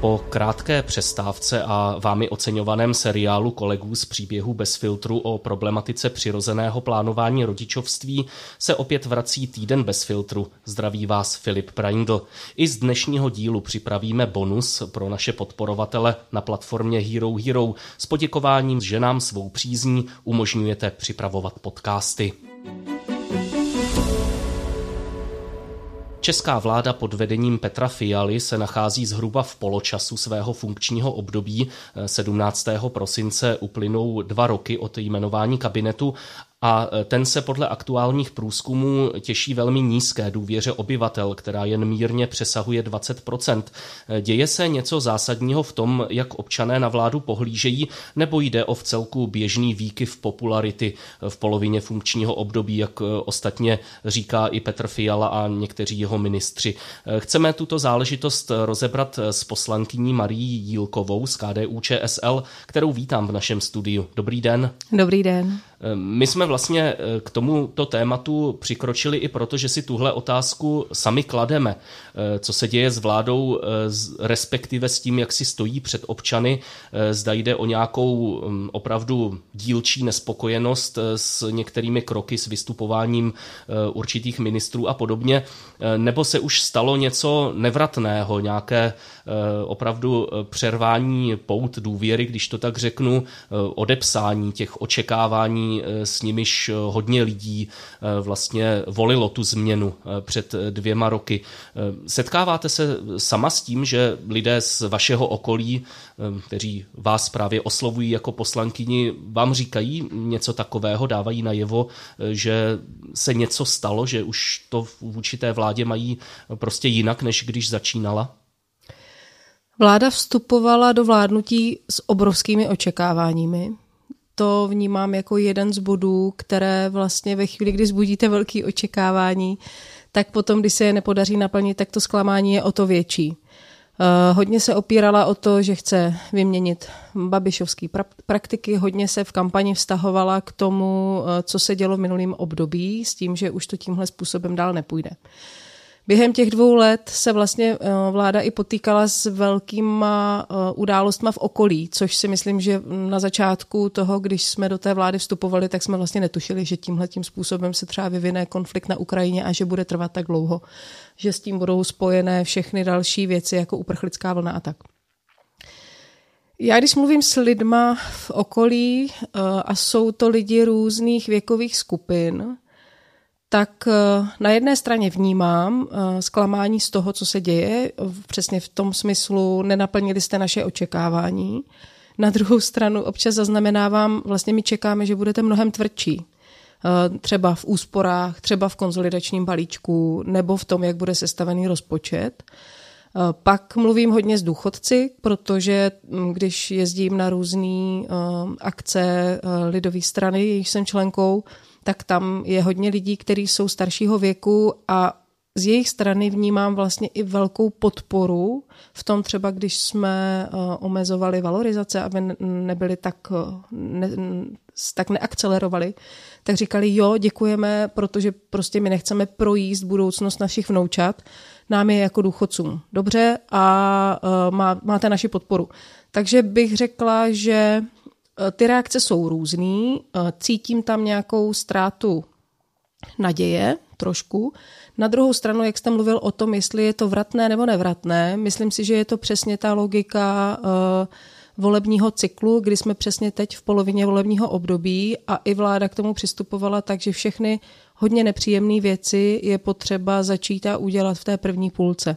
Po krátké přestávce a vámi oceňovaném seriálu kolegů z příběhu bez filtru o problematice přirozeného plánování rodičovství se opět vrací týden bez filtru. Zdraví vás Filip Praindl. I z dnešního dílu připravíme bonus pro naše podporovatele na platformě Hero Hero s poděkováním ženám svou přízní umožňujete připravovat podcasty. Česká vláda pod vedením Petra Fialy se nachází zhruba v poločasu svého funkčního období. 17. prosince uplynou dva roky od jmenování kabinetu a e, ten se podle aktuálních průzkumů těší velmi nízké důvěře obyvatel, která jen mírně přesahuje 20%. E, děje se něco zásadního v tom, jak občané na vládu pohlížejí, nebo jde o v celku běžný výkyv popularity v polovině funkčního období, jak e, ostatně říká i Petr Fiala a někteří jeho ministři. Chceme tuto záležitost rozebrat s poslankyní Marí Jílkovou z KDU ČSL, kterou vítám v našem studiu. Dobrý den. Dobrý den. My jsme vlastně eh, k tomuto tématu přikročili i proto, že si tuhle otázku sami klademe. Eh, co se děje s vládou, eh, respektive s tím, jak si stojí před občany, zda jde o nějakou mm, opravdu dílčí nespokojenost s některými kroky, s vystupováním určitých ministrů a podobně, nebo se už stalo něco nevratného, nějaké opravdu přervání pout důvěry, když to tak řeknu, odepsání těch očekávání Eh, s nimiž eh, hodně lidí eh, vlastně volilo tu změnu před dvěma roky. Setkáváte se sama s tím, že lidé z vašeho okolí, kteří vás právě oslovují jako poslankyni, vám říkají něco takového, dávají najevo, že se něco stalo, že už to v určité vládě mají prostě jinak, než když začínala? Vláda vstupovala do vládnutí s obrovskými očekáváními to vnímám jako jeden z bodů, které vlastně ve chvíli, kdy zbudíte velké očekávání, tak potom, když se je nepodaří naplnit, tak to zklamání je o to větší. Uh, hodně se opírala o to, že chce vyměnit babišovské pra- praktiky, hodně se v kampani vztahovala k tomu, uh, co se dělo v minulém období, s tím, že už to tímhle způsobem dál nepůjde. Během těch dvou let se vlastně eh, vláda i potýkala s velkýma eh, událostma v okolí, což si myslím, že na začátku toho, když jsme do té vlády vstupovali, tak jsme vlastně netušili, že tímhle tím způsobem se třeba vyvine konflikt na Ukrajině a že bude trvat tak dlouho, že s tím budou spojené všechny další věci, jako uprchlická vlna a tak. Já když mluvím s lidma v okolí eh, a jsou to lidi různých věkových skupin, tak eh, na jedné straně vnímám eh, zklamání z toho, co se děje, přesně v tom smyslu, nenaplnili jste naše očekávání. Na druhou stranu občas zaznamenávám, vlastně my čekáme, že budete mnohem tvrdší. Eh, třeba v úsporách, třeba v konzolidačním balíčku, nebo v tom, jak bude sestavený rozpočet. Pak mluvím hodně s důchodci, protože hm, když jezdím na různé akce lidové strany, jejich jsem členkou, tak tam je hodně lidí, kteří jsou staršího věku a z jejich strany vnímám vlastně i velkou podporu v tom třeba, když jsme uh, omezovali valorizace, aby nebyly tak, uh, ne, tak neakcelerovali, tak říkali, jo, děkujeme, protože prostě my nechceme projíst budoucnost našich vnoučat, nám je jako důchodcům dobře a uh, má, máte naši podporu. Takže bych řekla, že Eh, ty reakce jsou různý, eh, cítím tam nějakou ztrátu naděje trošku. Na druhou stranu, jak jste mluvil o tom, jestli je to vratné nebo nevratné, myslím si, že je to přesně ta logika uh, volebního cyklu, kdy jsme přesně teď v polovině volebního období a i vláda k tomu přistupovala tak, že všechny hodně nepříjemné věci je potřeba začít a udělat v té první půlce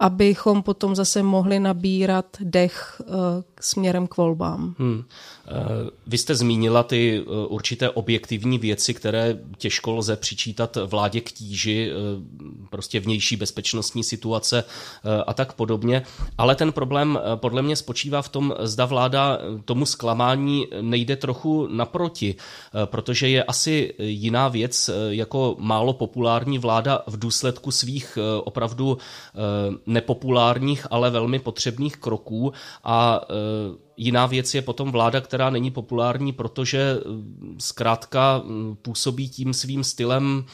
abychom potom zase mohli nabírat dech uh, směrem k volbám. Hmm. Eh, vy jste zmínila ty eh, určité objektivní věci, které těžko lze přičítat vládě k tíži, prostě vnější bezpečnostní situace a tak podobně. Ale ten problém podle mě spočívá v tom, zda vláda tomu zklamání nejde trochu naproti, protože je asi jiná věc jako málo populární vláda v důsledku svých opravdu nepopulárních, ale velmi potřebných kroků a Jiná věc je potom vláda, která není populární, protože zkrátka působí tím svým stylem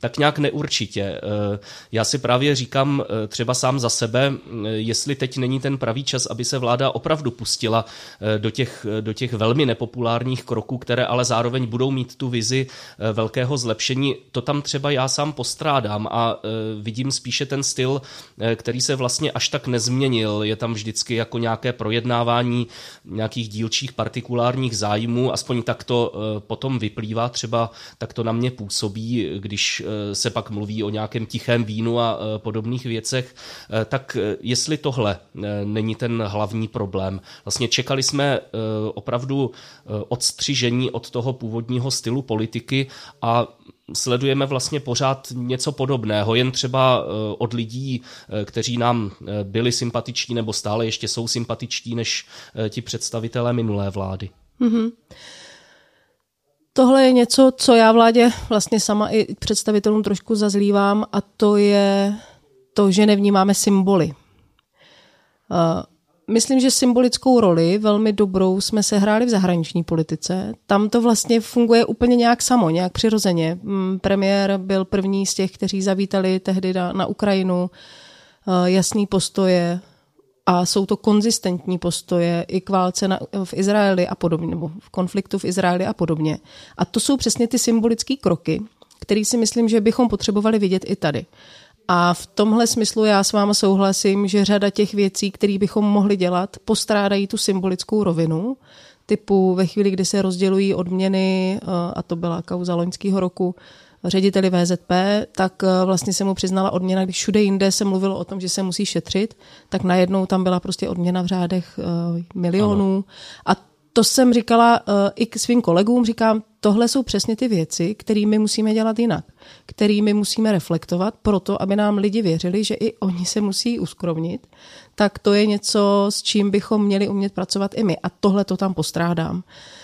tak nějak neurčitě. Eh, já si právě říkám eh, třeba sám za sebe, eh, jestli teď není ten pravý čas, aby se vláda opravdu pustila do těch, do těch velmi nepopulárních kroků, které ale zároveň budou mít tu vizi velkého zlepšení. To tam třeba já sám postrádám a vidím spíše ten styl, který se vlastně až tak nezměnil. Je tam vždycky jako nějaké projednávání nějakých dílčích partikulárních zájmů, aspoň tak to potom vyplývá, třeba tak to na mě působí, když se pak mluví o nějakém tichém vínu a eh, podobných věcech, eh, tak jestli tohle není ten hlavní problém. Vlastně čekali jsme opravdu odstřižení od toho původního stylu politiky a sledujeme vlastně pořád něco podobného, jen třeba od lidí, kteří nám byli sympatiční nebo stále ještě jsou sympatičtí než ti představitelé minulé vlády. Mm-hmm tohle je něco, co já vládě vlastně sama i představitelům trošku zazlívám a to je to, že nevnímáme symboly. Myslím, že symbolickou roli, velmi dobrou, jsme se hráli v zahraniční politice. Tam to vlastně funguje úplně nějak samo, nějak přirozeně. Mm, premiér byl první z těch, kteří zavítali tehdy na, na Ukrajinu, jasný postoje, a jsou to konzistentní postoje i k válce na, v Izraeli a podobně, nebo v konfliktu v Izraeli a podobně. A to jsou přesně ty symbolické kroky, které si myslím, že bychom potřebovali vidět i tady. A v tomhle smyslu já s váma souhlasím, že řada těch věcí, které bychom mohli dělat, postrádají tu symbolickou rovinu, typu ve chvíli, kdy se rozdělují odměny, eh, a to byla kauza loňského roku, řediteli VZP, tak eh, vlastně se mu přiznala odměna, když všude jinde se mluvilo o tom, že se musí šetřit, tak najednou tam byla prostě odměna v řádech uh, milionů. Ano. A to jsem říkala uh, i k svým kolegům, říkám, tohle jsou přesně ty věci, kterými musíme dělat jinak, kterými musíme reflektovat, proto aby nám lidi věřili, že i oni se musí uskromnit, tak to je něco, s čím bychom měli umět pracovat i my. A tohle to tam postrádám. Uh, Eh,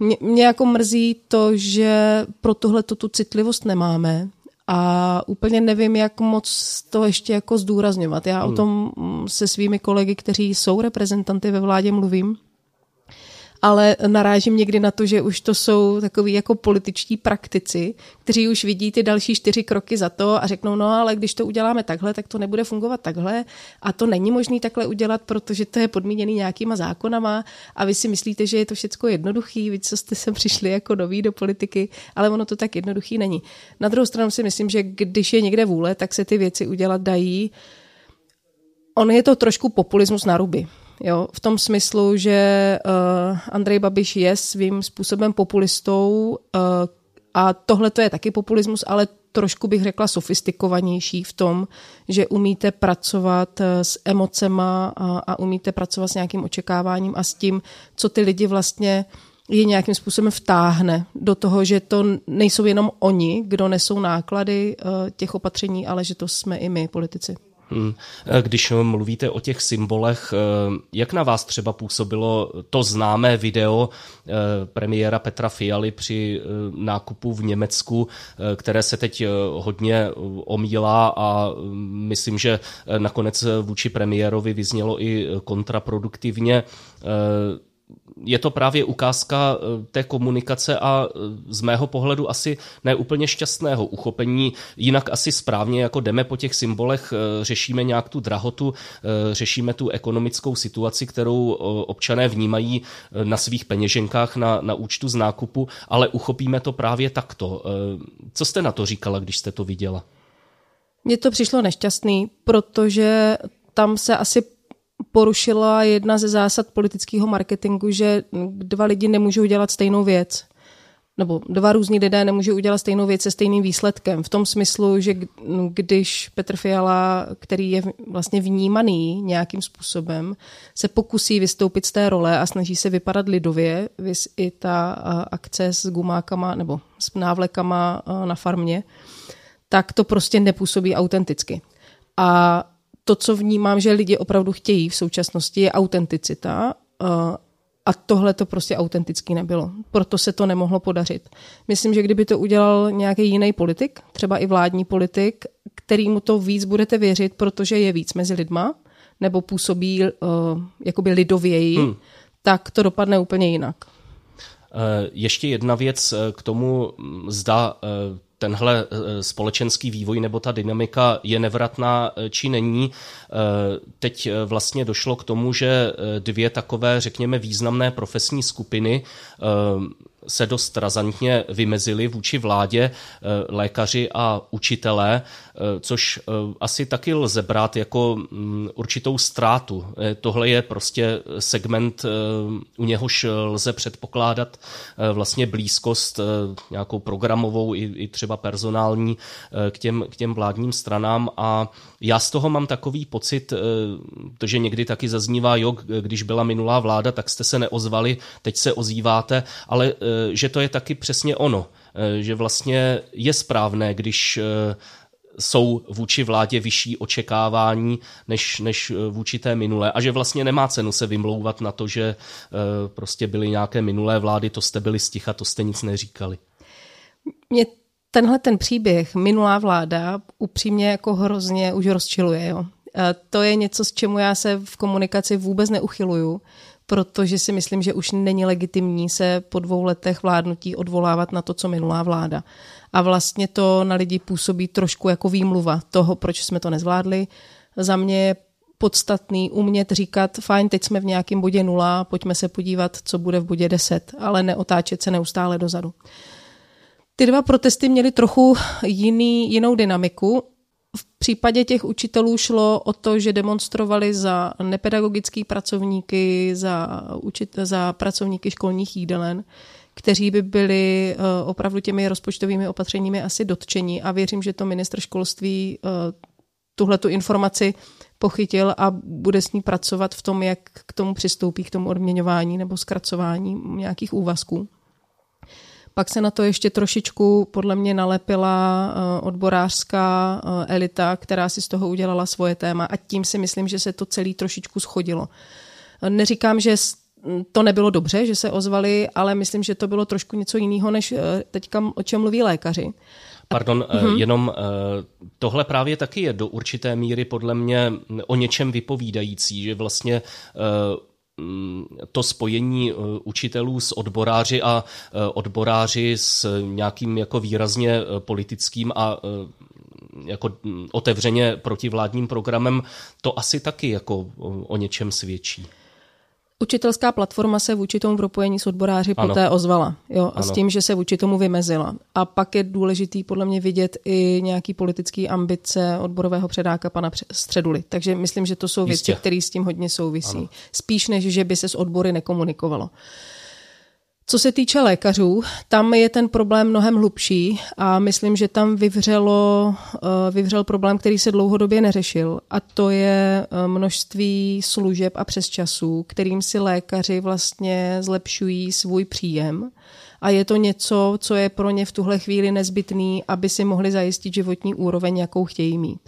mě, mě jako mrzí to, že pro tohle tu citlivost nemáme a úplně nevím, jak moc to ještě jako zdůrazňovat. Já hmm. o tom se svými kolegy, kteří jsou reprezentanty ve vládě, mluvím ale narážím někdy na to, že už to jsou takový jako političtí praktici, kteří už vidí ty další čtyři kroky za to a řeknou, no ale když to uděláme takhle, tak to nebude fungovat takhle a to není možné takhle udělat, protože to je podmíněný nějakýma zákonama a vy si myslíte, že je to všechno jednoduchý, vy co jste sem přišli jako noví do politiky, ale ono to tak jednoduchý není. Na druhou stranu si myslím, že když je někde vůle, tak se ty věci udělat dají. On je to trošku populismus na ruby. Jo, v tom smyslu, že uh, Andrej Babiš je svým způsobem populistou uh, a tohle to je taky populismus, ale trošku bych řekla sofistikovanější v tom, že umíte pracovat eh, s emocema a, a umíte pracovat s nějakým očekáváním a s tím, co ty lidi vlastně je nějakým způsobem vtáhne do toho, že to nejsou jenom oni, kdo nesou náklady těch opatření, ale že to jsme i my, politici. Hmm. Když mluvíte o těch symbolech, eh, jak na vás třeba působilo to známé video eh, premiéra Petra Fialy při eh, nákupu v Německu, které se teď hodně omílá a myslím, že nakonec vůči premiérovi vyznělo i kontraproduktivně je to právě ukázka eh, té komunikace a eh, z mého pohledu asi neúplně šťastného uchopení. Jinak asi správně, jako jdeme po těch symbolech, eh, řešíme nějak tu drahotu, řešíme tu ekonomickou situaci, kterou občané vnímají na svých peněženkách na, na účtu z nákupu, ale uchopíme to právě takto. Co jste na to říkala, když jste to viděla? Mně to přišlo nešťastný, protože tam se asi porušila jedna ze zásad politického marketingu, že dva lidi nemůžou dělat stejnou věc. Nebo dva různí lidé nemůžou udělat stejnou věc se stejným výsledkem. V tom smyslu, že když Petr Fiala, který je vlastně vnímaný nějakým způsobem, se pokusí vystoupit z té role a snaží se vypadat lidově, vys i ta akce s gumákama nebo s návlekama na farmě, tak to prostě nepůsobí autenticky. A to, co vnímám, že lidi opravdu chtějí v současnosti, je autenticita. Uh, A tohle to prostě autentický nebylo. Proto se to nemohlo podařit. Myslím, že kdyby to udělal nějaký jiný politik, třeba i vládní politik, kterýmu to víc budete věřit, protože je víc mezi lidma, nebo působí uh, jakoby lidověji, hmm. tak to dopadne úplně jinak. Eh, ještě jedna věc eh, k tomu, hm, zda tenhle společenský vývoj nebo ta dynamika je nevratná či není. Teď vlastně došlo k tomu, že dvě takové, řekněme, významné profesní skupiny se dost razantně vymezili vůči vládě eh, lékaři a učitelé, eh, což eh, asi taky lze brát jako mm, určitou ztrátu. Tohle je prostě segment, u něhož lze předpokládat vlastně blízkost nějakou programovou i, i třeba personální k těm, k těm vládním stranám a já z toho mám takový pocit, to, že někdy taky zaznívá, jo, když byla minulá vláda, tak jste se neozvali, teď se ozýváte, ale že to je taky přesně ono, eh, že vlastně je správné, když eh, jsou vůči vládě vyšší očekávání než, než eh, vůči té minulé a že vlastně nemá cenu se vymlouvat na to, že prostě byly nějaké minulé vlády, to jste byli sticha, to jste nic neříkali. Mě tenhle ten příběh, minulá vláda, upřímně jako hrozně už rozčiluje. Jo. To je něco, s čemu já se v komunikaci vůbec neuchyluju, protože si myslím, že už není legitimní se po dvou letech vládnutí odvolávat na to, co minulá vláda. A vlastně to na lidi působí trošku jako výmluva toho, proč jsme to nezvládli. Za mě je podstatný umět říkat, fajn, teď jsme v nějakém bodě nula, pojďme se podívat, co bude v bodě 10, ale neotáčet se neustále dozadu. Ty dva protesty měly trochu jiný, jinou dynamiku v případě těch učitelů šlo o to, že demonstrovali za nepedagogický pracovníky, za, učit, za pracovníky školních jídelen, kteří by byli uh, opravdu těmi rozpočtovými opatřeními asi dotčeni a věřím, že to ministr školství uh, tuhle tu informaci pochytil a bude s ní pracovat v tom, jak k tomu přistoupí, k tomu odměňování nebo zkracování nějakých úvazků. Pak se na to ještě trošičku podle mě nalepila eh, odborářská eh, elita, která si z toho udělala svoje téma a tím si myslím, že se to celý trošičku schodilo. Neříkám, že to nebylo dobře, že se ozvali, ale myslím, že to bylo trošku něco jiného, než eh, teďka o čem mluví lékaři. Pardon, mm-hmm. jenom tohle právě taky je do určité míry podle mě o něčem vypovídající, že vlastně to spojení eh, učitelů s odboráři a eh, odboráři s nějakým jako výrazně eh, politickým a jako mm, otevřeně protivládním programem, to asi taky jako o něčem svědčí. Učitelská platforma se vůči tomu propojení s odboráři ano. poté ozvala. Jo, a ano. s tím, že se vůči tomu vymezila. A pak je důležitý podle mě vidět i nějaký politický ambice odborového předáka pana Středuly. Takže myslím, že to jsou Jistě. věci, které s tím hodně souvisí. Ano. Spíš než, že by se s odbory nekomunikovalo. Co se týče lékařů, tam je ten problém mnohem hlubší a myslím, že tam vyvřelo, eh, vyvřel problém, který se dlouhodobě neřešil a to je eh, množství služeb a přesčasů, kterým si lékaři vlastně zlepšují svůj příjem a je to něco, co je pro ně v tuhle chvíli nezbytný, aby si mohli zajistit životní úroveň, jakou chtějí mít.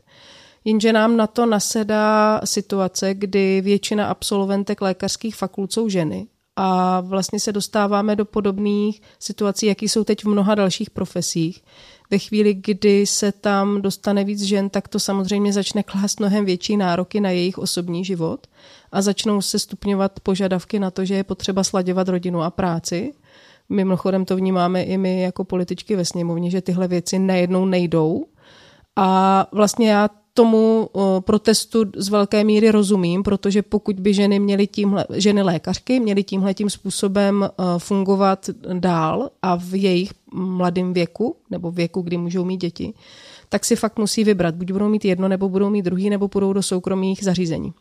Jenže nám na to nasedá situace, kdy většina absolventek lékařských fakult jsou ženy a vlastně se dostáváme do podobných situací, jaký jsou teď v mnoha dalších profesích. Ve chvíli, kdy se tam dostane víc žen, tak to samozřejmě začne klást mnohem větší nároky na jejich osobní život a začnou se stupňovat požadavky na to, že je potřeba sladěvat rodinu a práci. Mimochodem to vnímáme i my jako političky ve sněmovně, že tyhle věci najednou nejdou. A vlastně já tomu protestu z velké míry rozumím, protože pokud by ženy měly tímhle, ženy lékařky měly tímhle tím způsobem fungovat dál a v jejich mladém věku, nebo věku, kdy můžou mít děti, tak si fakt musí vybrat. Buď budou mít jedno, nebo budou mít druhý, nebo půjdou do soukromých zařízení.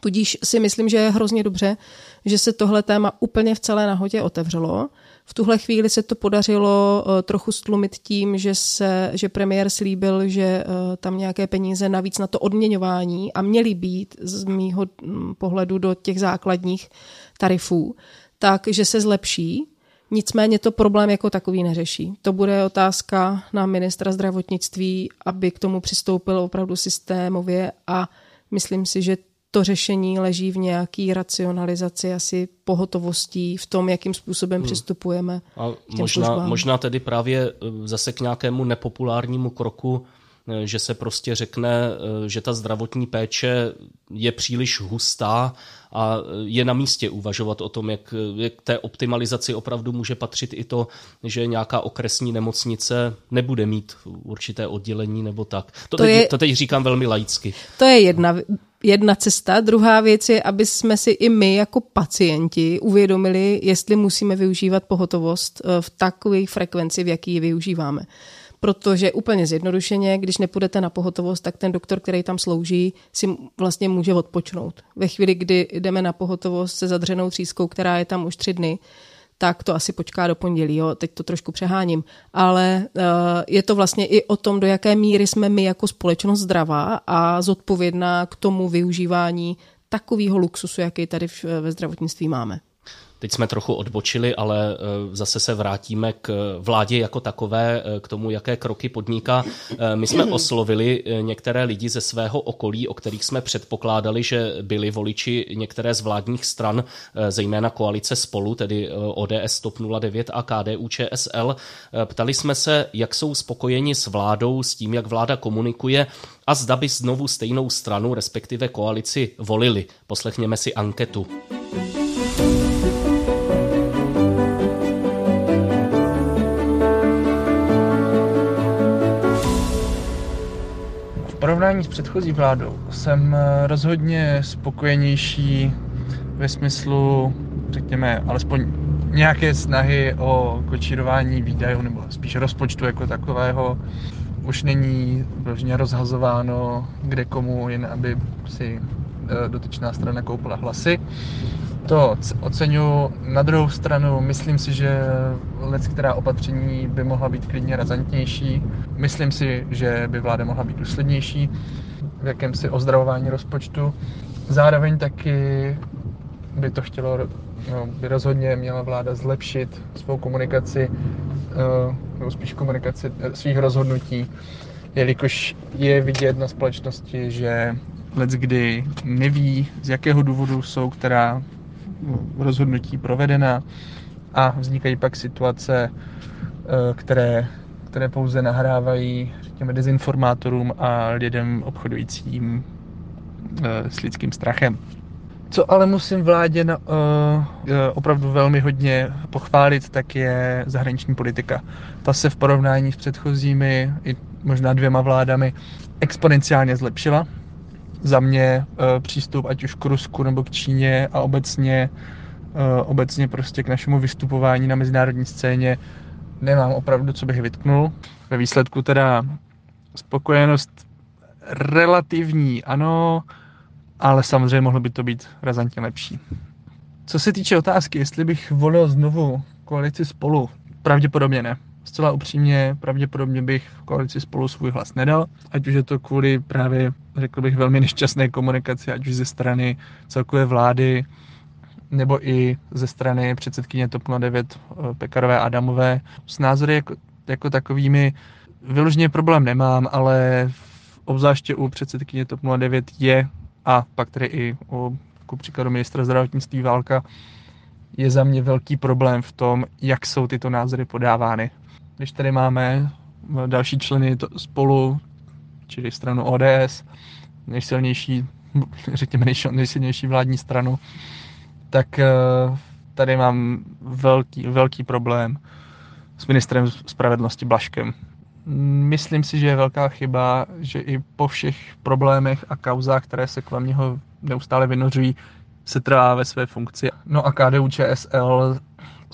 Tudíž si myslím, že je hrozně dobře, že se tohle téma úplně v celé nahotě otevřelo v tuhle chvíli se to podařilo eh, trochu stlumit tím, že, se, že premiér slíbil, že eh, tam nějaké peníze navíc na to odměňování a měly být z mýho hm, pohledu do těch základních tarifů, takže se zlepší. Nicméně to problém jako takový neřeší. To bude otázka na ministra zdravotnictví, aby k tomu přistoupil opravdu systémově a myslím si, že to řešení leží v nějaký racionalizaci asi pohotovostí, v tom, jakým způsobem hmm. přistupujeme. A možná, možná tedy právě eh, zase k nějakému nepopulárnímu kroku, eh, že se prostě řekne, eh, že ta zdravotní péče je příliš hustá a je na místě uvažovat o tom, jak, jak té optimalizaci opravdu může patřit i to, že nějaká okresní nemocnice nebude mít určité oddělení nebo tak. To, to, teď, je, to teď říkám velmi laicky. To je jedna jedna cesta. Druhá věc je, aby jsme si i my jako pacienti uvědomili, jestli musíme využívat pohotovost eh, v takové frekvenci, v jaký ji využíváme. Protože úplně zjednodušeně, když nepůjdete na pohotovost, tak ten doktor, který tam slouží, si vlastně může odpočnout. Ve chvíli, kdy jdeme na pohotovost se zadřenou třískou, která je tam už tři dny, tak to asi počká do pondělí, jo, teď to trošku přeháním, ale uh, je to vlastně i o tom, do jaké míry jsme my jako společnost zdravá a zodpovědná k tomu využívání takového luxusu, jaký tady ve zdravotnictví máme. Teď jsme trochu odbočili, ale eh, zase se vrátíme k vládě jako takové, eh, k tomu, jaké kroky podniká. Eh, my jsme oslovili některé lidi ze svého okolí, o kterých jsme předpokládali, že byli voliči některé z vládních stran, zejména koalice spolu, tedy ODS TOP 09 a KDU ČSL. Ptali jsme se, jak jsou spokojeni s vládou, s tím, jak vláda komunikuje a zda by znovu stejnou stranu, respektive koalici, volili. Poslechněme si anketu. Porovnání s předchozí vládou jsem eh, rozhodně spokojenější ve smyslu, řekněme, alespoň nějaké snahy o kočírování výdajů nebo spíš rozpočtu jako takového. Už není vložně rozhazováno kde komu, jen aby si eh, dotyčná strana koupila hlasy to oceňuji. Na druhou stranu, myslím si, že let, která opatření by mohla být klidně razantnější. Myslím si, že by vláda mohla být důslednější v jakémsi ozdravování rozpočtu. Zároveň taky by to chtělo, no, by rozhodně měla vláda zlepšit svou komunikaci, eh, nebo spíš komunikaci eh, svých rozhodnutí, jelikož je vidět na společnosti, že let kdy neví, z jakého důvodu jsou která rozhodnutí provedena a vznikají pak situace, eh, které, které pouze nahrávají těm dezinformátorům a lidem obchodujícím eh, s lidským strachem. Co ale musím vládě na, uh, opravdu velmi hodně pochválit, tak je zahraniční politika. Ta se v porovnání s předchozími i možná dvěma vládami exponenciálně zlepšila za mě uh, přístup ať už k Rusku nebo k Číně a obecně, uh, obecně prostě k našemu vystupování na mezinárodní scéně nemám opravdu, co bych vytknul. Ve výsledku teda spokojenost relativní, ano, ale samozřejmě mohlo by to být razantně lepší. Co se týče otázky, jestli bych volil znovu koalici spolu, pravděpodobně ne zcela upřímně, pravděpodobně bych v koalici spolu svůj hlas nedal, ať už je to kvůli právě, řekl bych, velmi nešťastné komunikaci, ať už ze strany celkové vlády, nebo i ze strany předsedkyně TOP 09 eh, Pekarové Adamové. S názory jako, jako takovými vyloženě problém nemám, ale obzvláště u předsedkyně TOP 09 je, a pak tedy i u ku příkladu ministra zdravotnictví Válka, je za mě velký problém v tom, jak jsou tyto názory podávány když tady máme další členy to, spolu, čili stranu ODS, nejsilnější, řekněme nejsilnější vládní stranu, tak eh, tady mám velký, velký problém s ministrem spravedlnosti Blaškem. Myslím si, že je velká chyba, že i po všech problémech a kauzách, které se kolem něho neustále vynořují, se trvá ve své funkci. No a KDU ČSL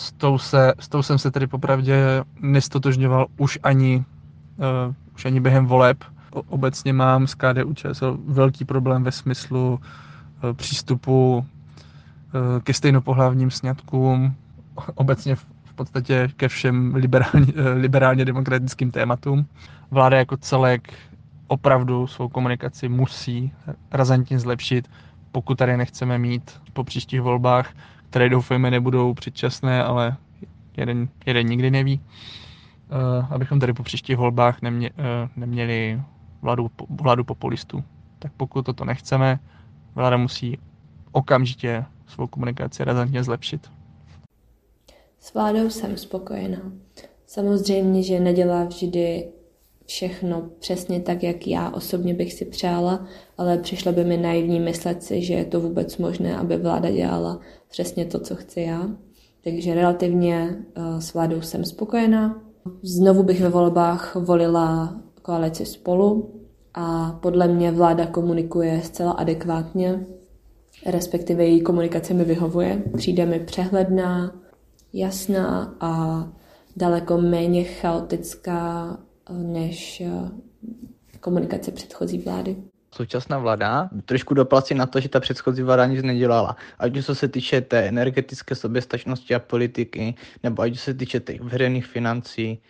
s tou, se, s tou jsem se tedy popravdě nestotožňoval už ani, uh, už ani během voleb. O, obecně mám s KDU ČSL velký problém ve smyslu uh, přístupu uh, ke stejnopohlavním sňatkům, obecně v, v podstatě ke všem liberálně, liberálně demokratickým tématům. Vláda jako celek opravdu svou komunikaci musí razantně zlepšit, pokud tady nechceme mít po příštích volbách které doufejme nebudou předčasné, ale jeden, jeden nikdy neví, uh, abychom tady po příštích volbách nemě, uh, neměli vládu, vládu populistů. Tak pokud toto nechceme, vláda musí okamžitě svou komunikaci razantně zlepšit. S vládou jsem spokojená. Samozřejmě, že nedělá vždy všechno přesně tak, jak já osobně bych si přála, ale přišlo by mi naivní myslet si, že je to vůbec možné, aby vláda dělala přesně to, co chci já. Takže relativně uh, s vládou jsem spokojená. Znovu bych ve volbách volila koalici spolu a podle mě vláda komunikuje zcela adekvátně, respektive její komunikace mi vyhovuje. Přijde mi přehledná, jasná a daleko méně chaotická než eh, komunikace předchozí vlády. Současná vláda trošku doplací na to, že ta předchozí vláda nic nedělala. Ať už se týče té energetické soběstačnosti a politiky, nebo ať už se týče těch veřejných financí,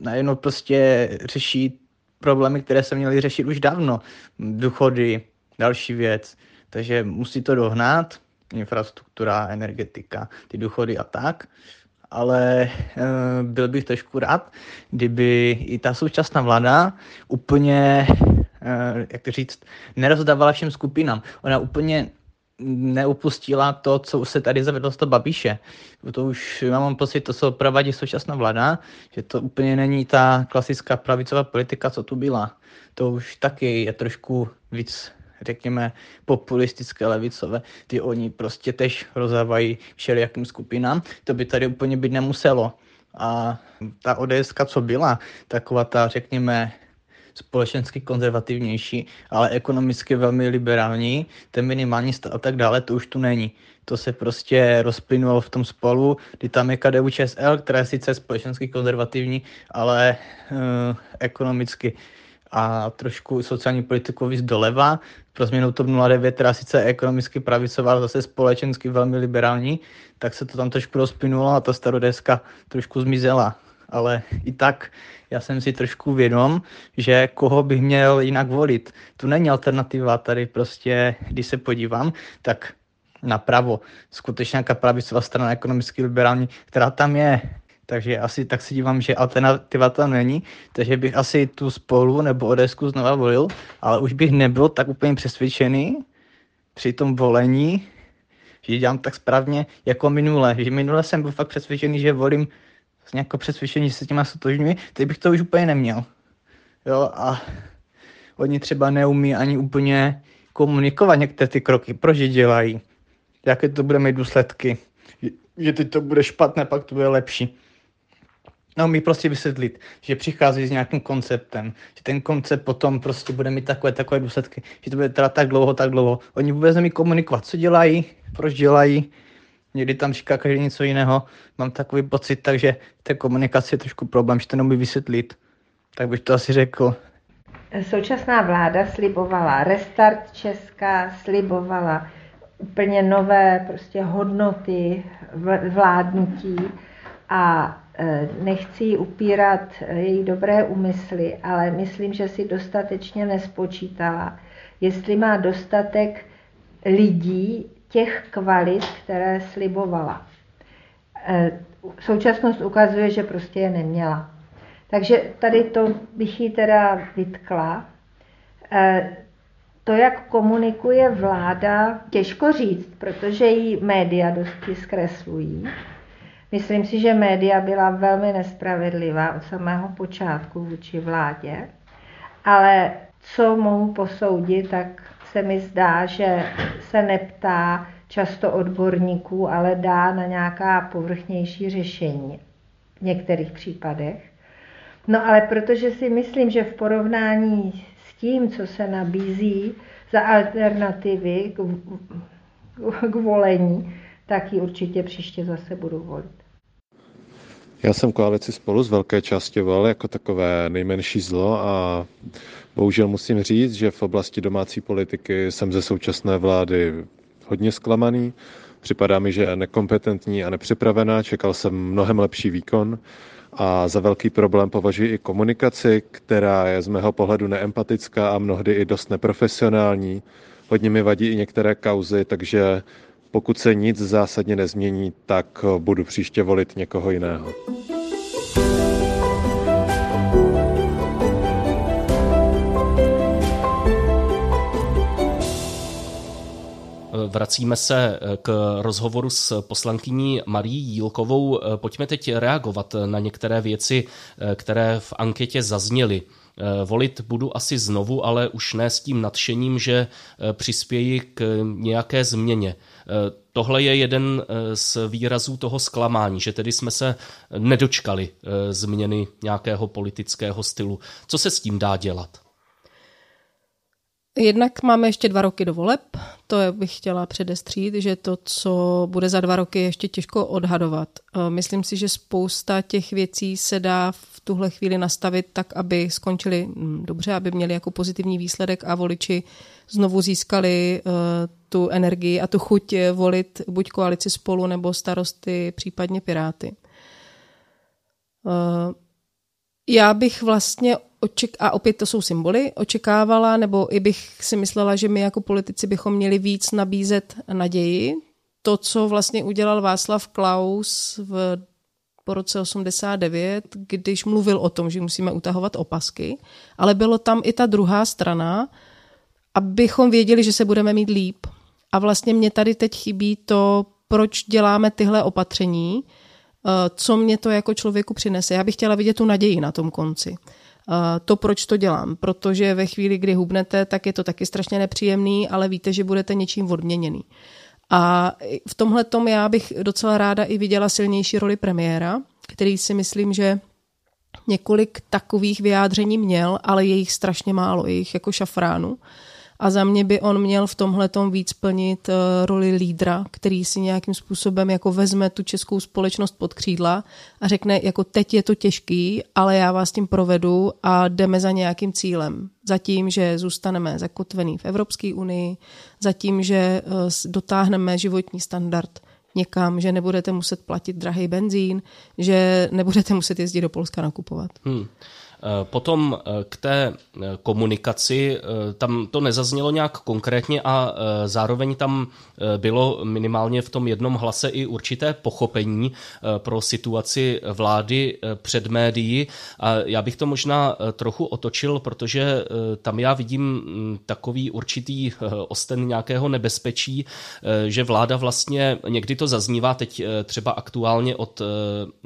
najednou prostě řeší problémy, které se měly řešit už dávno. Důchody, další věc. Takže musí to dohnat, infrastruktura, energetika, ty důchody a tak ale uh, byl bych trošku rád, kdyby i ta současná vláda úplně, uh, jak to říct, nerozdávala všem skupinám. Ona úplně neupustila to, co už se tady zavedlo z toho Babiše. To už, já mám pocit, to, co provádí současná vláda, že to úplně není ta klasická pravicová politika, co tu byla. To už taky je trošku víc řekněme, populistické levicové, ty oni prostě tež rozdávají všelijakým skupinám. To by tady úplně být nemuselo. A ta ODS, co byla, taková ta, řekněme, společensky konzervativnější, ale ekonomicky velmi liberální, ten minimální a tak dále, to už tu není. To se prostě rozplynulo v tom spolu, kdy tam je KDU ČSL, která je sice společensky konzervativní, ale uh, ekonomicky a trošku sociální politiku víc doleva. Pro změnu TOP 09, která sice ekonomicky pravicová, ale zase společensky velmi liberální, tak se to tam trošku rozplynulo a ta starodeska trošku zmizela. Ale i tak já jsem si trošku vědom, že koho bych měl jinak volit. Tu není alternativa tady prostě, když se podívám, tak napravo. Skutečně nějaká pravicová strana ekonomicky liberální, která tam je, takže asi tak si dívám, že alternativa tam není, takže bych asi tu spolu nebo Odesku znova volil, ale už bych nebyl tak úplně přesvědčený při tom volení, že dělám tak správně jako minule. Že minule jsem byl fakt přesvědčený, že volím s nějakou přesvědčení, že se těma sotožňuji, teď bych to už úplně neměl. Jo, a oni třeba neumí ani úplně komunikovat některé ty kroky, proč je dělají, jaké to bude mít důsledky, že teď to bude špatné, pak to bude lepší. No, mi prostě vysvětlit, že přichází s nějakým konceptem, že ten koncept potom prostě bude mít takové, takové důsledky, že to bude teda tak dlouho, tak dlouho. Oni vůbec nemí komunikovat, co dělají, proč dělají, někdy tam říká každý něco jiného. Mám takový pocit, takže té komunikace je trošku problém, že to nemůže vysvětlit. Tak bych to asi řekl. Současná vláda slibovala restart Česka, slibovala úplně nové prostě hodnoty vládnutí a nechci jí upírat eh, její dobré úmysly, ale myslím, že si dostatečně nespočítala, jestli má dostatek lidí těch kvalit, které slibovala. Eh, současnost ukazuje, že prostě je neměla. Takže tady to bych jí teda vytkla. To, jak komunikuje vláda, těžko říct, protože jí média dosti zkreslují. Myslím si, že média byla velmi nespravedlivá od samého počátku vůči vládě, ale co mohu posoudit, tak se mi zdá, že se neptá často odborníků, ale dá na nějaká povrchnější řešení v některých případech. No ale protože si myslím, že v porovnání s tím, co se nabízí za alternativy k, k volení, tak ji určitě příště zase budu volit. Já jsem koalici spolu z velké části volil jako takové nejmenší zlo a bohužel musím říct, že v oblasti domácí politiky jsem ze současné vlády hodně zklamaný. Připadá mi, že je nekompetentní a nepřipravená, čekal jsem mnohem lepší výkon a za velký problém považuji i komunikaci, která je z mého pohledu neempatická a mnohdy i dost neprofesionální. Hodně mi vadí i některé kauzy, takže pokud se nic zásadně nezmění, tak budu příště volit někoho jiného. vracíme se k rozhovoru s poslankyní Marí Jílkovou. Pojďme teď reagovat na některé věci, které v anketě zazněly. Volit budu asi znovu, ale už ne s tím nadšením, že přispěji k nějaké změně. Tohle je jeden z výrazů toho zklamání, že tedy jsme se nedočkali změny nějakého politického stylu. Co se s tím dá dělat? Jednak máme ještě dva roky do voleb, to bych chtěla předestřít, že to, co bude za dva roky, je ještě těžko odhadovat. Eh, myslím si, že spousta těch věcí se dá v tuhle chvíli nastavit tak, aby skončili hm, dobře, aby měli jako pozitivní výsledek a voliči znovu získali uh, tu energii a tu chuť volit buď koalici spolu nebo starosty, případně piráty. Uh, já bych vlastně oček- a opět to jsou symboly, očekávala, nebo i bych si myslela, že my jako politici bychom měli víc nabízet naději. To, co vlastně udělal Václav Klaus v po roce 89, když mluvil o tom, že musíme utahovat opasky, ale bylo tam i ta druhá strana, abychom věděli, že se budeme mít líp. A vlastně mě tady teď chybí to, proč děláme tyhle opatření, eh, co mě to jako člověku přinese. Já bych chtěla vidět tu naději na tom konci to, proč to dělám. Protože ve chvíli, kdy hubnete, tak je to taky strašně nepříjemný, ale víte, že budete něčím odměněný. A v tomhle tom já bych docela ráda i viděla silnější roli premiéra, který si myslím, že několik takových vyjádření měl, ale je jich strašně málo, je jich jako šafránu. A za mě by on měl v tomhle víc plnit uh, roli lídra, který si nějakým způsobem jako vezme tu českou společnost pod křídla a řekne, jako teď je to těžký, ale já vás tím provedu a jdeme za nějakým cílem. Zatím, že zůstaneme zakotvený v Evropské unii, zatím, že uh, dotáhneme životní standard někam, že nebudete muset platit drahý benzín, že nebudete muset jezdit do Polska nakupovat. Hmm. Eh, potom eh, k té eh, komunikaci, tam to nezaznělo nějak konkrétně a zároveň tam bylo minimálně v tom jednom hlase i určité pochopení pro situaci vlády před médií. A já bych to možná trochu otočil, protože tam já vidím mm, takový určitý osten nějakého nebezpečí, že vláda vlastně, někdy to zaznívá teď třeba aktuálně od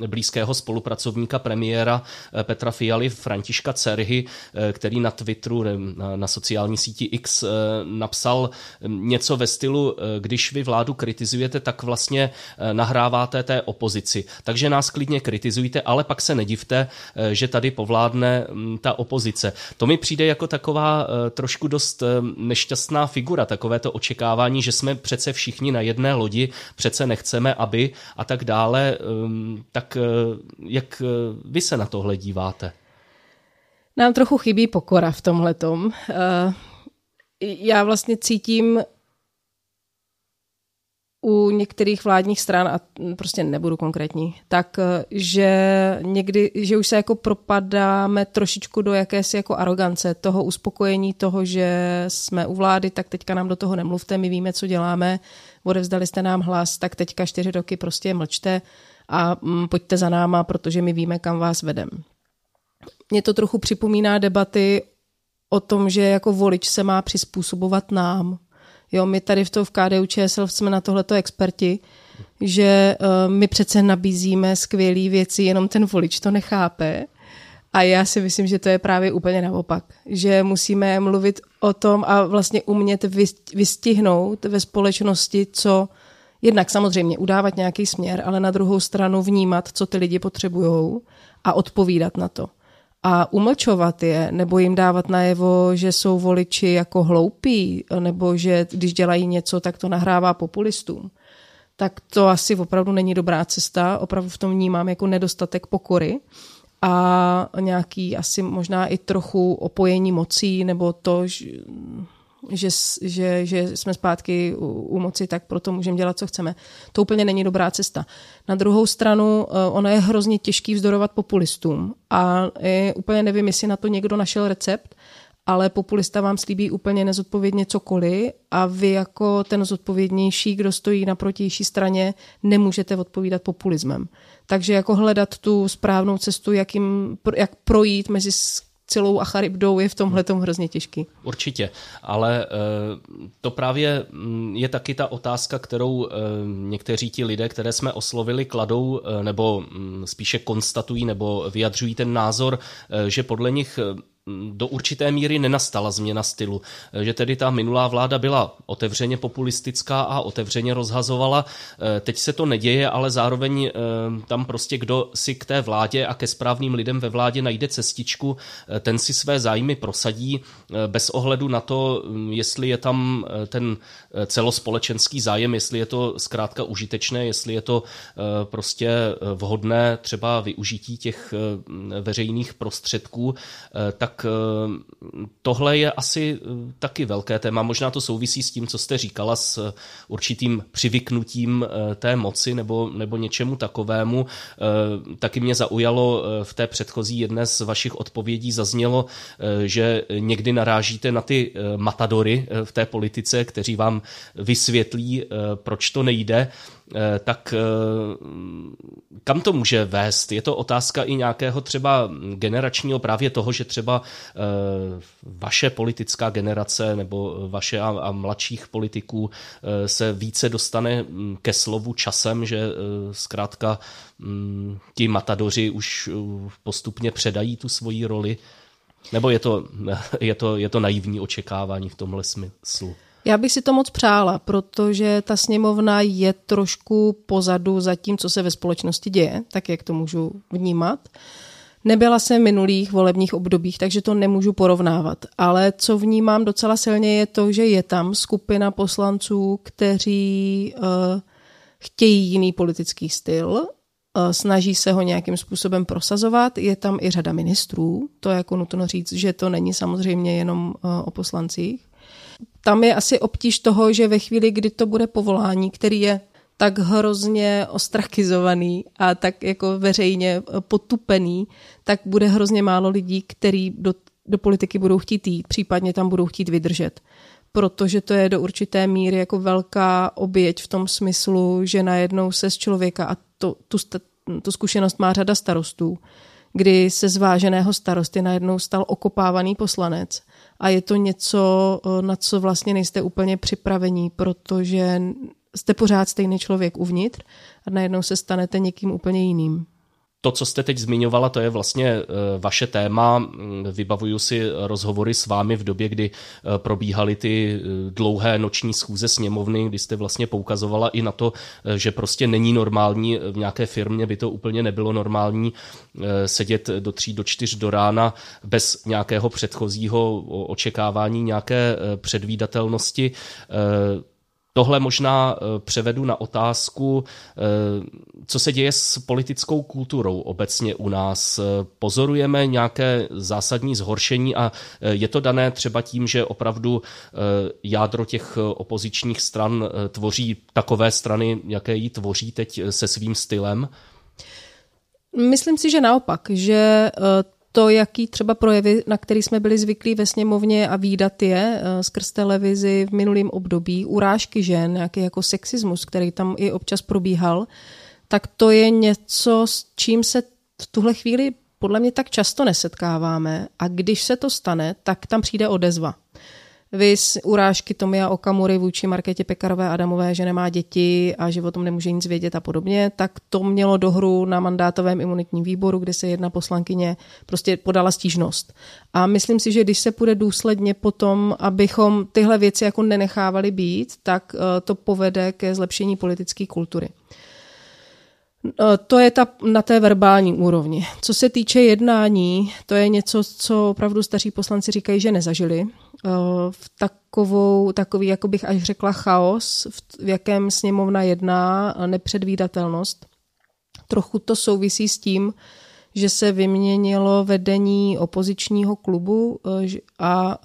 blízkého spolupracovníka premiéra Petra Fialy v Františka Cerhy, eh, který na Twitteru, na sociální síti X eh, napsal mm, něco ve stylu, eh, když vy vládu kritizujete, tak vlastně nahráváte té opozici. Takže nás klidně kritizujte, ale pak se nedivte, že tady povládne mm, ta opozice. To mi přijde jako taková trošku dost nešťastná figura, takové to očekávání, že jsme přece všichni na jedné lodi, přece nechceme, aby a tak dále. Ehm, tak jak vy se na tohle díváte? Nám trochu chybí pokora v tomhle tom. Eh, já vlastně cítím u některých vládních stran, a prostě nebudu konkrétní, tak eh, že někdy, že už se jako propadáme trošičku do jakési jako arogance, toho uspokojení toho, že jsme u vlády, tak teďka nám do toho nemluvte, my víme, co děláme, odevzdali jste nám hlas, tak teďka čtyři roky prostě mlčte a mm, pojďte za náma, protože my víme, kam vás vedem mě to trochu připomíná debaty o tom, že jako volič se má přizpůsobovat nám. Jo, my tady v, to, v KDU ČSL jsme na tohleto experti, že uh, my přece nabízíme skvělé věci, jenom ten volič to nechápe. A já si myslím, že to je právě úplně naopak. Že musíme mluvit o tom a vlastně umět vystihnout ve společnosti, co jednak samozřejmě udávat nějaký směr, ale na druhou stranu vnímat, co ty lidi potřebují a odpovídat na to a umlčovat je, nebo jim dávat najevo, že jsou voliči jako hloupí, nebo že když dělají něco, tak to nahrává populistům, tak to asi opravdu není dobrá cesta. Opravdu v tom vnímám jako nedostatek pokory a nějaký asi možná i trochu opojení mocí, nebo to, že, že, že jsme zpátky u, u moci, tak proto můžeme dělat, co chceme. To úplně není dobrá cesta. Na druhou stranu, eh, ono je hrozně těžký vzdorovat populistům a je, úplně nevím, jestli na to někdo našel recept, ale populista vám slíbí úplně nezodpovědně cokoliv a vy jako ten zodpovědnější, kdo stojí na protější straně, nemůžete odpovídat populismem. Takže jako hledat tu správnou cestu, jak, jim, jak projít mezi celou Acharybdou je v tomhle tom hrozně těžký. Určitě, ale to právě mm, je taky ta otázka, kterou někteří ti lidé, které jsme oslovili, kladou nebo mm, spíše konstatují nebo vyjadřují ten názor, že podle nich do určité míry nenastala změna stylu. Že tedy ta minulá vláda byla otevřeně populistická a otevřeně rozhazovala. Eh, teď se to neděje, ale zároveň eh, tam prostě kdo si k té vládě a ke správným lidem ve vládě najde cestičku, eh, ten si své zájmy prosadí bez ohledu na to, hm, jestli je tam ten celospolečenský zájem, jestli je to zkrátka užitečné, jestli je to prostě vhodné třeba využití těch veřejných prostředků, tak tak eh, tohle je asi eh, taky velké téma. Možná to souvisí s tím, co jste říkala, s eh, určitým přivyknutím té moci nebo, nebo něčemu takovému. Taky mě zaujalo v té předchozí jedné z vašich odpovědí zaznělo, že někdy narážíte na ty matadory v té politice, kteří vám vysvětlí, proč to nejde. Eh, tak eh, kam to může vést? Je to otázka i nějakého třeba generačního právě toho, že třeba eh, vaše politická generace nebo vaše a, mladších politiků se více dostane hm, ke slovu časem, že zkrátka hm, ti matadoři už postupně předají tu svoji roli? Nebo je to, je to, je to naivní očekávání v tomhle smyslu? Já bych si to moc přála, protože ta sněmovna je trošku pozadu za tím, co se ve společnosti děje, tak jak to můžu vnímat. Nebyla jsem v minulých volebních obdobích, takže to nemůžu porovnávat. Ale co vnímám docela silně je to, že je tam skupina poslanců, kteří uh, chtějí jiný politický styl, uh, snaží se ho nějakým způsobem prosazovat. Je tam i řada ministrů, to je jako nutno říct, že to není samozřejmě jenom uh, o poslancích tam je asi obtíž toho, že ve chvíli, kdy to bude povolání, který je tak hrozně ostrakizovaný a tak jako veřejně potupený, tak bude hrozně málo lidí, který do, do politiky budou chtít jít, případně tam budou chtít vydržet. Protože to je do určité míry jako velká oběť v tom smyslu, že najednou se z člověka, a to, tu, tu zkušenost má řada starostů, kdy se z váženého starosty najednou stal okopávaný poslanec a je to něco, eh, na co vlastně nejste úplně připravení, protože jste pořád stejný člověk uvnitř a najednou se stanete někým úplně jiným. To, co jste teď zmiňovala, to je vlastně eh, vaše téma. Vybavuju si rozhovory s vámi v době, kdy eh, probíhaly ty dlouhé noční schůze sněmovny, kdy jste vlastně poukazovala i na to, že prostě není normální, v nějaké firmě by to úplně nebylo normální sedět do tří, do čtyř do rána bez nějakého předchozího očekávání, nějaké předvídatelnosti. Tohle možná eh, převedu na otázku, eh, co se děje s politickou kulturou obecně u nás. Pozorujeme nějaké zásadní zhoršení a eh, je to dané třeba tím, že opravdu jádro těch opozičních stran tvoří takové strany, jaké ji tvoří teď se svým stylem? Myslím si, že naopak, že to, jaký třeba projevy, na který jsme byli zvyklí ve sněmovně a výdat je eh, skrz televizi v minulém období, urážky žen, nějaký jako sexismus, který tam i občas probíhal, tak to je něco, s čím se v tuhle chvíli podle mě tak často nesetkáváme a když se to stane, tak tam přijde odezva. Vys urážky Tomia Okamury vůči Markétě Pekarové Adamové, že nemá děti a že o tom nemůže nic vědět a podobně, tak to mělo dohru na mandátovém imunitním výboru, kde se jedna poslankyně prostě podala stížnost. A myslím si, že když se půjde důsledně potom, abychom tyhle věci jako nenechávali být, tak eh, to povede ke zlepšení politické kultury. Eh, to je ta, na té verbální úrovni. Co se týče jednání, to je něco, co opravdu staří poslanci říkají, že nezažili. Eh, v takovou, takový, jako bych až řekla, chaos, v jakém sněmovna jedná, nepředvídatelnost. Trochu to souvisí s tím, že se vyměnilo vedení opozičního klubu eh, a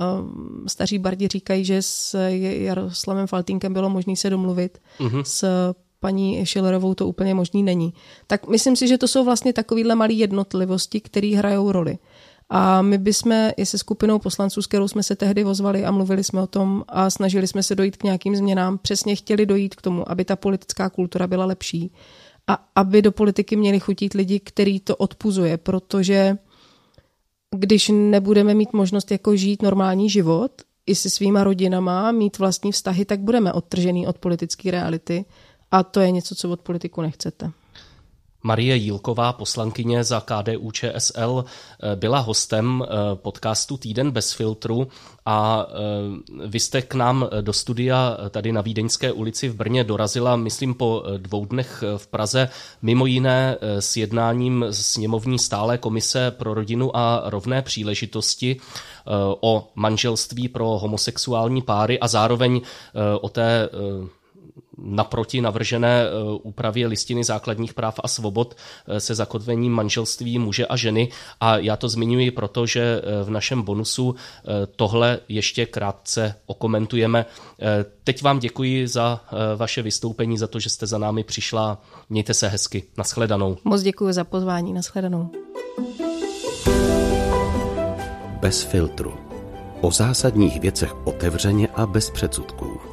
staří bardi říkají, že s Jaroslavem Faltínkem bylo možné se domluvit mm-hmm. s paní Schillerovou to úplně možný není. Tak myslím si, že to jsou vlastně takovýhle malé jednotlivosti, které hrajou roli. A my bychom i se skupinou poslanců, s kterou jsme se tehdy vozvali a mluvili jsme o tom a snažili jsme se dojít k nějakým změnám, přesně chtěli dojít k tomu, aby ta politická kultura byla lepší a aby do politiky měli chutit lidi, který to odpuzuje, protože když nebudeme mít možnost jako žít normální život i se svýma rodinama, mít vlastní vztahy, tak budeme odtržený od politické reality a to je něco, co od politiku nechcete. Marie Jílková, poslankyně za KDU ČSL, eh, byla hostem eh, podcastu Týden bez filtru. A eh, vy jste k nám do studia tady na Vídeňské ulici v Brně dorazila, myslím, po dvou dnech v Praze, mimo jiné s jednáním sněmovní stále komise pro rodinu a rovné příležitosti o manželství pro homosexuální páry a zároveň o té naproti navržené eh, úpravě listiny základních práv a svobod eh, se zakotvením manželství muže a ženy. A já to zmiňuji proto, že eh, v našem bonusu tohle ještě krátce okomentujeme. Teď vám děkuji za vaše vystoupení, za to, že jste za námi přišla. Mějte se hezky. Naschledanou. Moc děkuji za pozvání. Naschledanou. Bez filtru. O zásadních věcech otevřeně a bez předsudků.